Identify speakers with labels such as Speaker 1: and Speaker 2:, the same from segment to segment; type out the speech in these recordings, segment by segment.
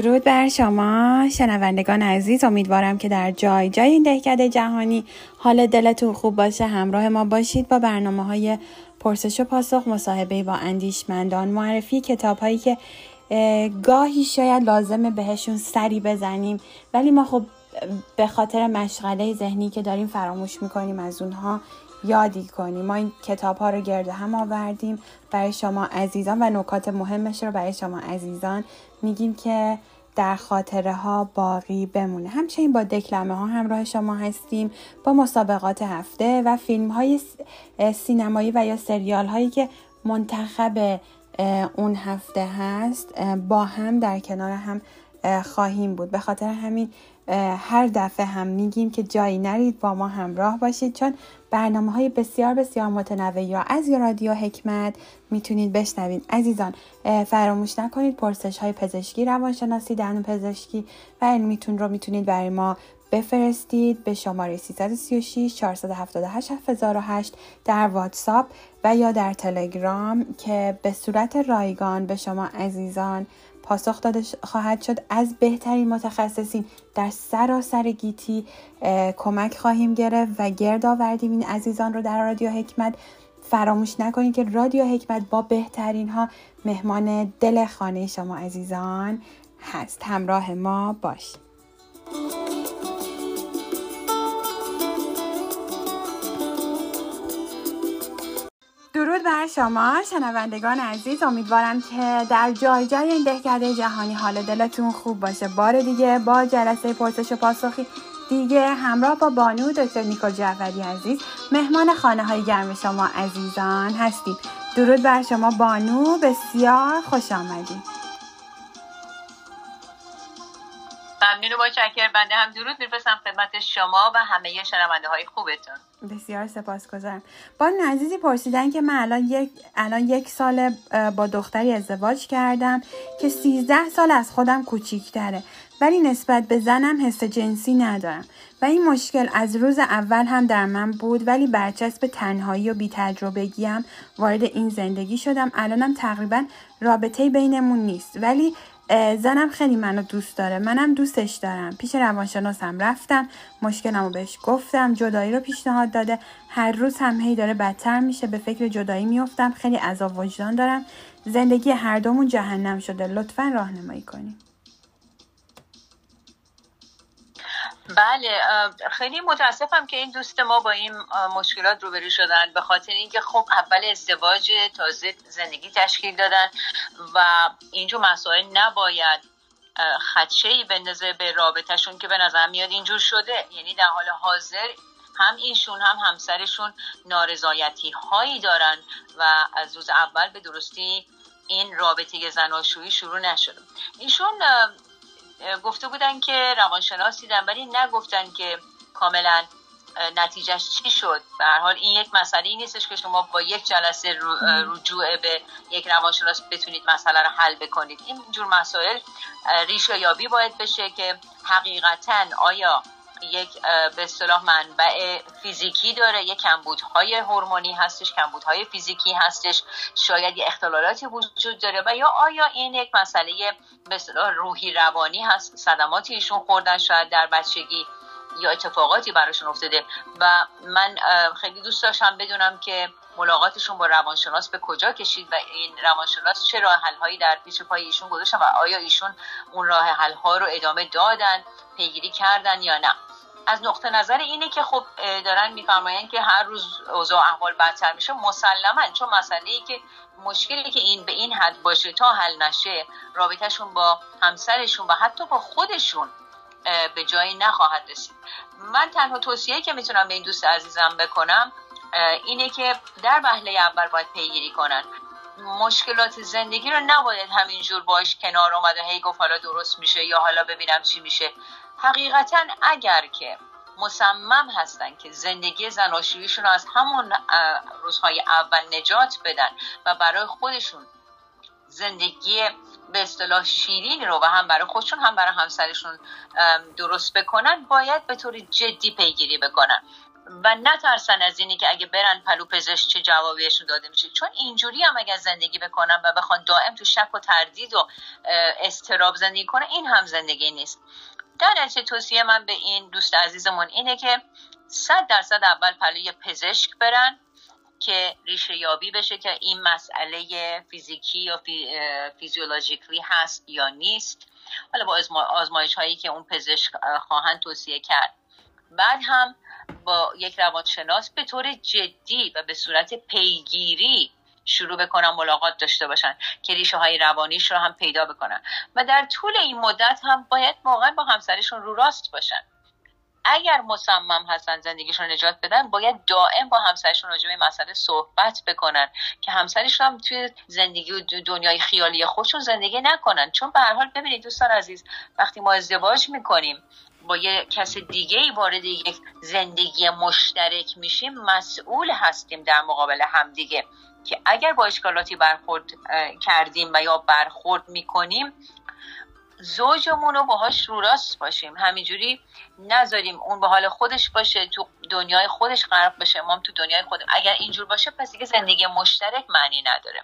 Speaker 1: درود بر شما شنوندگان عزیز. امیدوارم که در جای جای این دهکده جهانی حال دلتون خوب باشه همراه ما باشید با برنامه های پرسش و پاسخ مصاحبه با اندیشمندان معرفی کتاب هایی که گاهی شاید لازمه بهشون سری بزنیم. ولی ما خب به خاطر مشغله ذهنی که داریم فراموش می‌کنیم از اونها یادی کنیم. ما این کتاب ها رو گرد هم آوردیم. برای شما عزیزان و نکات مهمش رو برای شما عزیزان میگیم که در خاطره ها باقی بمونه. همچنین با دکلمه ها همراه شما هستیم با مسابقات هفته و فیلم های سینمایی و یا سریال هایی که منتخب اون هفته هست با هم در کنار هم خواهیم بود. به خاطر همین هر دفعه هم میگیم که جایی نرید با ما همراه باشید چون برنامه های بسیار بسیار متنوع یا از رادیو حکمت می‌تونید بشنوید. عزیزان فراموش نکنید پرسش های پزشکی روانشناسی دهن پزشکی و علمیتون رو می‌تونید برای ما بفرستید به شماره 336 478 7008 در واتساپ و یا در تلگرام که به صورت رایگان به شما عزیزان پاسخ داده خواهد شد. از بهترین متخصصین در سراسر گیتی کمک خواهیم گرفت و گرد آوردیم. این عزیزان رو در رادیو حکمت فراموش نکنید که رادیو حکمت با بهترین ها مهمان دل خانه شما عزیزان هست. همراه ما باشید. درود بر شما شنوندگان عزیز امیدوارم که در جای جای این دهکده جهانی حال دلتون خوب باشه. بار دیگه با جلسه پرسش و پاسخی دیگه همراه با بانو دکتر نیکو جعفری عزیز مهمان خانه های گرم شما عزیزان هستیم. درود بر شما بانو بسیار خوش آمدید.
Speaker 2: ممنون با چکر بنده هم درود می‌رسم خدمت شما و همه شنونده های خوبتون.
Speaker 1: بسیار سپاسگزارم. با عزیزی پرسیدن که من الان یک, الان یک سال با دختری ازدواج کردم که 13 سال از خودم کوچیکتره ولی نسبت به زنم حس جنسی ندارم. و این مشکل از روز اول هم در من بود ولی برچسب تنهایی و بیتجربگیم وارد این زندگی شدم. الانم تقریبا رابطه بینمون نیست ولی زنم خیلی منو دوست داره. منم دوستش دارم. پیش روانشناسم رفتم. مشکلمو بهش گفتم. جدایی رو پیشنهاد داده. هر روز هم هی داره بدتر میشه. به فکر جدایی میفتم خیلی عذاب وجدان دارم. زندگی هر دومون جهنم شده. لطفا راهنمایی کنیم.
Speaker 2: بله خیلی متاسفم که این دوست ما با این مشکلات روبرو شدن به خاطر اینکه خب اول ازدواج تازه زندگی تشکیل دادن و اینجور مسائل نباید خدشه ای بندازه به رابطهشون که به نظر میاد اینجور شده. یعنی در حال حاضر هم اینشون هم همسرشون نارضایتی هایی دارن و از روز اول به درستی این رابطه زناشویی شروع نشده. ایشون گفته بودن که روانشناس دیدن ولی نگفتن که کاملا نتیجهش چی شد. به هر حال این یک مسئله ای نیستش که شما با یک جلسه رجوع به یک روانشناس بتونید مسئله رو حل بکنید. این جور مسائل ریشه یابی باید بشه که حقیقتا آیا یک به اصطلاح منبع فیزیکی داره یک کمبودهای هورمونی هستش کمبودهای فیزیکی هستش شاید یه اختلالاتی وجود داره و یا آیا این یک مسئله به اصطلاح روحی روانی هست صدماتی ایشون خوردن شاید در بچگی یا اتفاقاتی براشون افتاده و من خیلی دوست داشتم بدونم که ملاقاتشون با روانشناس به کجا کشید و این روانشناس چه راه حل در پیش پای ایشون گذاشتن و آیا ایشون اون راه حل ها رو ادامه دادن پیگیری کردن یا نه. از نقطه نظر اینه که خب دارن میفرمایند که هر روز اوضاع احوال بدتر میشه. مسلما چون مسئله ای که مشکلی که این به این حد باشه تا حل نشه رابطهشون با همسرشون و حتی با خودشون به جایی نخواهد رسید. من تنها توصیه که می‌تونم به این دوست عزیزم بکنم اینه که در وهله اول باید پیگیری کنن. مشکلات زندگی رو نباید همینجور باش کنار اومده هی گفت حالا درست میشه یا حالا ببینم چی میشه. حقیقتا اگر که مصمم هستن که زندگی زناشوییشون رو از همون روزهای اول نجات بدن و برای خودشون زندگی به اصطلاح شیرین رو و هم برای خودشون هم برای همسرشون درست بکنن باید به طور جدی پیگیری بکنن. و نترسن از اینی که اگه برن پلو پزشک چه جوابیشون داده میشه. چون اینجوری هم اگر زندگی بکنن و بخوان دائم تو شک و تردید و استراب زندگی کنه این هم زندگی نیست. در نتیجه توصیه من به این دوست عزیزمون اینه که صد درصد اول پلوی پزشک برن که ریشه یابی بشه که این مسئله فیزیکی یا فی... فیزیولوژیکلی هست یا نیست. حالا با آزمایش هایی که اون پزشک خواهند توصیه کرد. بعد هم با یک روانشناس به طور جدی و به صورت پیگیری شروع بکنن ملاقات داشته باشن که ریشه های روانیش رو هم پیدا بکنن. و در طول این مدت هم باید واقعا با همسرشون رو راست باشن. اگر مصمم هستن زندگیشون نجات بدن باید دائم با همسرشون راجع به مسئله صحبت بکنن که همسرشون هم توی زندگی و دنیای خیالی خودشون زندگی نکنن. چون به هر حال ببینید دوستان عزیز وقتی ما ازدواج می‌کنیم با یه کس دیگه ای وارد یک زندگی مشترک میشیم مسئول هستیم در مقابل همدیگه که اگر با اشکالاتی برخورد کردیم و یا برخورد می‌کنیم زوجمون رو باهاش رو راست باشیم. همینجوری نذاریم اون به حال خودش باشه تو دنیای خودش غرق بشه ما تو دنیای خود اگر اینجور باشه پس دیگه زندگی مشترک معنی نداره.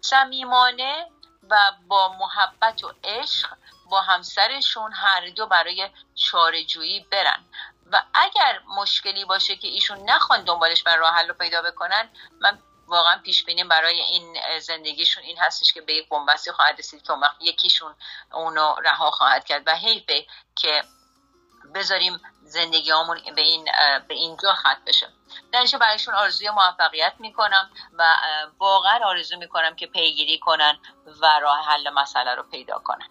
Speaker 2: صمیمانه و با محبت و عشق با همسرشون هر دو برای چارجویی برن. و اگر مشکلی باشه که ایشون نخوان دنبالش بر راه حل رو پیدا بکنن من واقعا پیش بینیم برای این زندگیشون این هستش که به یک بنبستی خواهد رسید که یکیشون اونو رها خواهد کرد و حیفه که بذاریم زندگی به این به اینجا خط بشه. درش برایشون آرزوی موفقیت می‌کنم و واقعا آرزو می‌کنم که پیگیری کنن و راه حل مسئله رو پیدا کنن.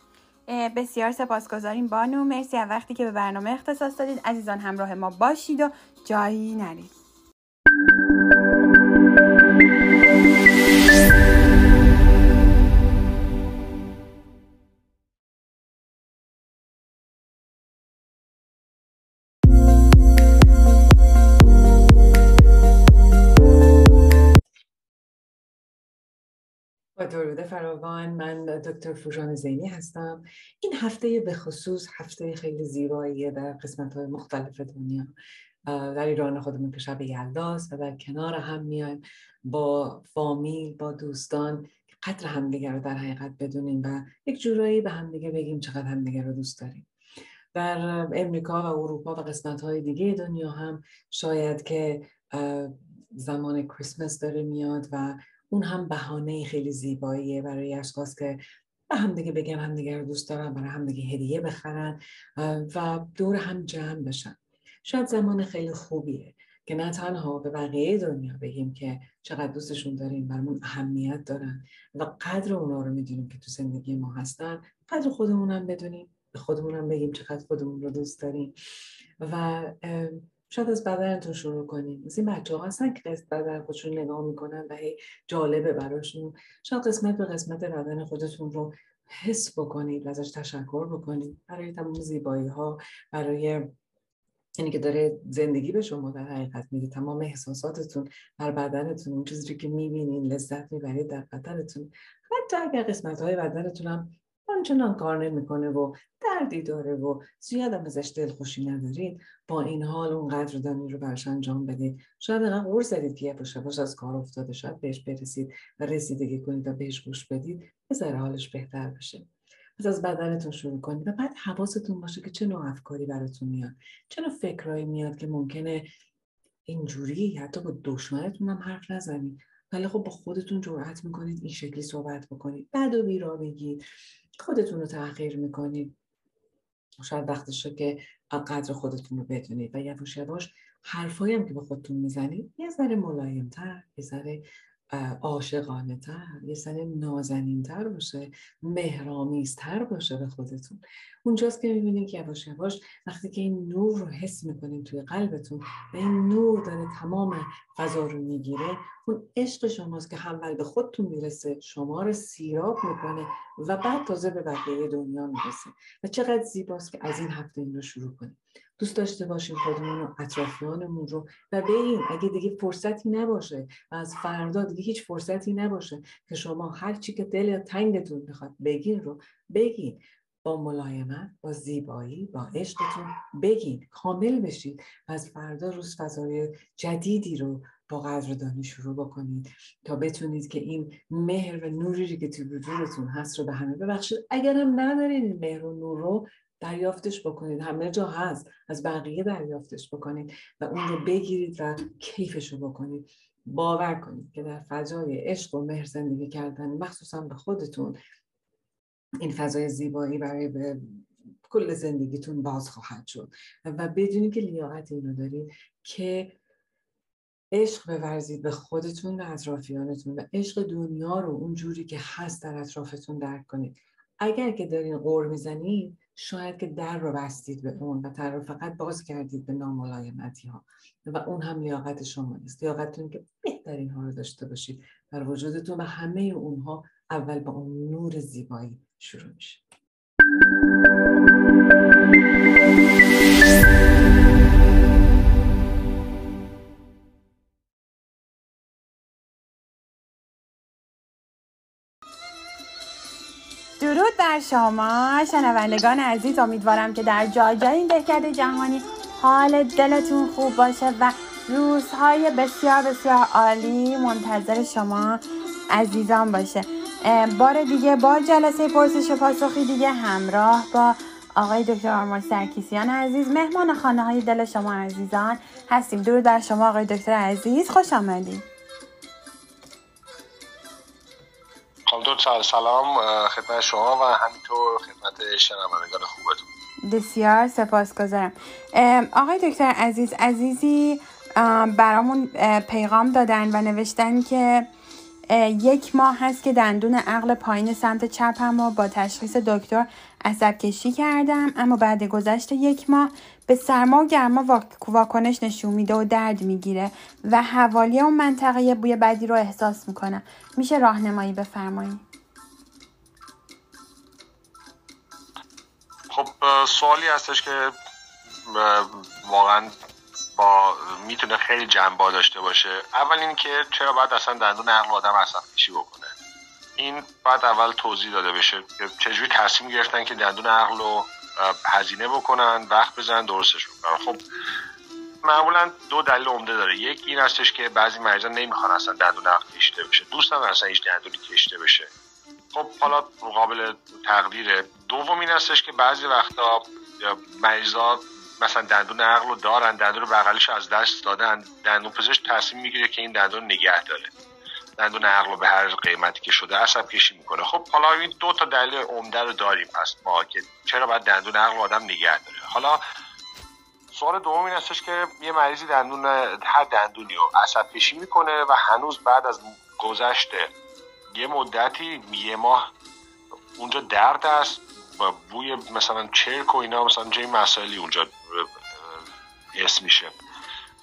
Speaker 1: بسیار سپاسگزاریم بانو. مرسی از وقتی که به برنامه اختصاص دادید. عزیزان همراه ما باشید و جایی نرید.
Speaker 3: درود فراوان. من دکتر فوژان زینی هستم. این هفته به خصوص هفته خیلی زیباییه در قسمت های مختلف دنیا. در ایران خودمون که شب یلداست و در کنار هم میایم با فامیل با دوستان. قدر همدیگه رو در حقیقت بدونیم و یک جورایی به همدیگه بگیم چقدر همدیگه رو دوست داریم. در امریکا و اروپا و قسمت های دیگه دنیا هم شاید که زمان کریسمس داره میاد و اون هم بهانه خیلی زیباییه برای اشخاص که به همدیگه بگن همدیگه رو دوست دارن برای همدیگه هدیه بخرن و دور هم جمع بشن. شاید زمان خیلی خوبیه که نه تنها به بقیه دنیا بگیم که چقدر دوستشون داریم برامون اهمیت دارن و قدر اونا رو می‌دونیم که تو زندگی ما هستن. قدر خودمونم بدونیم به خودمونم بگیم چقدر خودمون رو دوست داریم. و شاید از بدنتون شروع کنیم. از این بچه ها هستن که بدن خودشون نگاه می‌کنن و هی جالبه براشون. شاید قسمت به قسمت بدن خودتون رو حس بکنید و ازش تشکر بکنید. برای تمام زیبایی ها برای اینی که داره زندگی به شما در حقیقت میده. تمام احساساتتون بر بدنتون اون چیزی که می‌بینین لذت می‌برید در بدنتون. حتی اگر قسمت های بدنتون هم آنچنان کار نمی‌کنه و دردی داره و زیاد هم ازش دلخوشی ندارید با این حال اون قدردانی رو برش انجام بدید. شاید انقدر غور زدید که باشه باش از کار افتاده شاید بهش برسید و رسیدگی کنید و بهش گوش بدید بذاره حالش بهتر بشه. پس از بدنتون شروع کنید و بعد حواستون باشه که چه نوع افکاری براتون میاد. چه نوع فکرایی میاد که ممکنه اینجوری حتی با دشمنتون هم حرف نزنید. ولی خب با خودتون جرأت می‌کنید این شکلی صحبت بکنید. بعد و بیرا بگید. خودتون رو تغییر می‌کنید. شاید وقتشه که قدر خودتون رو بدونید و یواش یواش حرفایی هم که به خودتون می‌زنید یه ذره ملایمتر یه ذره عاشقانه تر یه سن نازنین تر باشه مهرامیزتر باشه به خودتون. اونجاست که می‌بینید که یواش یواش وقتی که این نور رو حس می‌کنید توی قلبتون و این نور داره تمام فضا رو می‌گیره اون عشق شماست که همول به خودتون می‌رسه شما رو سیراب می‌کنه و بعد تازه به بقیه دنیا می‌رسه. و چقدر زیباست که از این هفته این رو شروع کنیم. دوست داشته باشیم خودمون و اطرافیانمون رو و بگیم اگه دیگه فرصتی نباشه و از فردا دیگه هیچ فرصتی نباشه که شما هر چی که دل تنگتون می‌خواد بگین رو بگین. با ملایمت با زیبایی با عشقتون بگید کامل بشید و از فردا روز فضای جدیدی رو با قدردانی شروع بکنید تا بتونید که این مهر و نوری که تو وجودتون هست رو به همه ببخشید. اگر هم ندارید این مهر و نور رو دریافتش بکنید. همه جا هست. از بقیه دریافتش بکنید و اون رو بگیرید و کیفش رو بکنید. باور کنید که در فضای عشق و مهر زندگی کردن مخصوصا به خودتون این فضای زیبایی برای به کل زندگیتون باز خواهد شد. و بدونید که لیاقت اینو دارید که عشق بورزید به خودتون و اطرافیانتون و عشق دنیا رو اون جوری که هست در اطرافتون درک کنید. اگر که دارین قور می‌زنید شاید که در رو بستید به اون و در رو فقط باز کردید به ناملایمتی ها. و اون هم لیاقت شما نیست. لیاقتتون که بهترین ها رو داشته باشید در وجودتون و همه اونها اول با اون نور زیبایی شروع میشه.
Speaker 1: بر شما. شنوندگان عزیز امیدوارم که در جای جای این دهکده جهانی حال دلتون خوب باشه و روزهای بسیار بسیار عالی منتظر شما عزیزان باشه. بار دیگه با جلسه پرسش و پاسخی دیگه همراه با آقای دکتر آرمان سرکیسیان عزیز مهمان خانه های دل شما عزیزان هستیم. درود بر شما آقای دکتر عزیز خوش آمدید.
Speaker 4: خانم سلام خدمت شما و همینطور خدمت شنوندگان خوبتون.
Speaker 1: بسیار سپاسگزارم. آقای دکتر عزیز عزیزی برامون پیغام دادن و نوشتن که یک ماه هست که دندون عقل پایین سمت چپم رو با تشخیص دکتر عصب کشی کردم اما بعد گذشت یک ماه به سرما و گرما واکنش نشون میده و درد می‌گیره و حوالی اون منطقه بوی بدی رو احساس می‌کنم. میشه راهنمایی بفرمایید؟
Speaker 4: خب سوالی هستش که واقعا می‌تونه خیلی جنبا داشته باشه. اول اینکه چرا باید اصلا دندون عقل آدم عصب کشی بکنه. این بعد اول توضیح داده بشه چجوری تصمیم گرفتن که دندون عقل رو هزینه بکنن وقت بزنن درستش بکنن. خب معمولا دو دلیل عمده داره. یک این هستش که بعضی مریضان نمی‌خوان اصلا دندون عقل کشیده بشه. دوست ندارن اصلا هیچ دندونی کشیده بشه. خب حالا قابل تقدیره. دوم این هستش که بعضی وقتا مریضا مثلا دندون عقل رو دارن دندون بغلش از دست دادن. دندون پزشک تصمیم می‌گیره که این دندون نگه داره. دندون عقل رو به هر قیمتی که شده عصب کشی می‌کنه. خب حالا این دو تا دلیل عمده رو داریم پس ما که چرا باید دندون عقل آدم نگه داره؟ حالا سوال دوم این هستش که یه مریضی دندون هر دندونی رو عصب کشی می‌کنه و هنوز بعد از گذشت یه مدتی یه ماه اونجا درد است. و بوی مثلا چرک و اینا مثلا چه مسائلی اونجا حس میشه.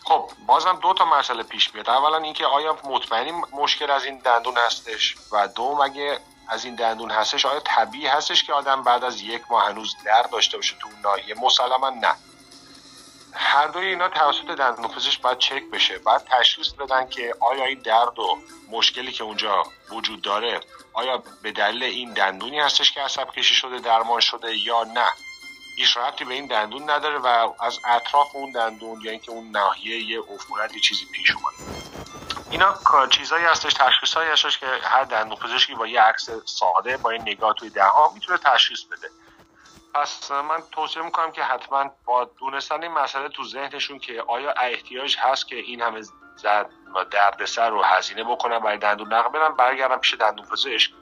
Speaker 4: خب بازم دو تا مسئله پیش میاد. اولا اینکه آیا مطمئنی مشکل از این دندون هستش؟ و دوم اگه از این دندون هستش آیا طبیعی هستش که آدم بعد از یک ماه هنوز درد داشته باشه تو ناحیه؟ مسلما نه. هر دوی اینا توسط دندون باید چک بشه. بعد تشخیص بدن که آیا این درد و مشکلی که اونجا وجود داره آیا به دلیل این دندونی هستش که عصب کشی شده درمان شده یا نه. هیچ ربطی به این دندون نداره و از اطراف اون دندون یا اینکه اون ناحیه یه عفونت یه چیزی پیش اومده. اینا چیزایی هستش تشخیصایی هستش که هر دندون پزشکی با یه عکس ساده با این نگاه توی دهان می‌تونه تشخیص بده. پس من توصیه می‌کنم که حتما با دونستن این مسئله تو ذهنشون که آیا احتیاج هست که این همه زد و دردسر رو هزینه بکنم برای دندون نقل برم برگردم پیش دندون پزشک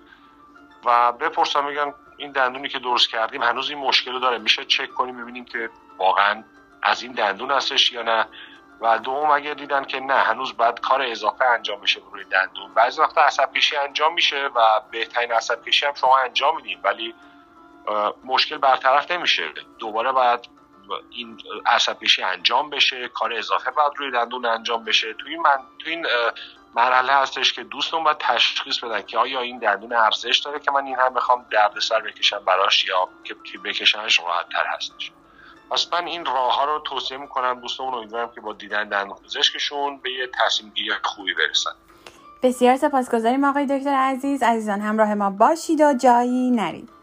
Speaker 4: و بپرسم میگن این دندونی که درست کردیم هنوز این مشکل رو داره میشه چک کنیم ببینیم که واقعا از این دندون هستش یا نه؟ و دوم اگر دیدن که نه هنوز باید کار اضافه انجام بشه روی دندون. بعضی وقتا عصب کشی انجام میشه و بهترین عصب کشی هم شما انجام میدین ولی مشکل برطرف نمیشه. دوباره باید این عصب کشی انجام بشه کار اضافه باید روی دندون انجام بشه. تو این من تو این مرحله هستش که دوستون باید تشخیص بدن که آیا این دندون ارزش داره که من این هم بخوام دردسر بکشم براش یا که بکشنش راحت تر هستش. پس من این راه ها رو توصیه می‌کنم. دوستمون امیدوارم که با دیدن دندون پزشکشون به یه تصمیم گیری خوبی برسن.
Speaker 1: بسیار سپاسگزاریم آقای دکتر عزیز. عزیزان همراه ما باشید و جایی نرید.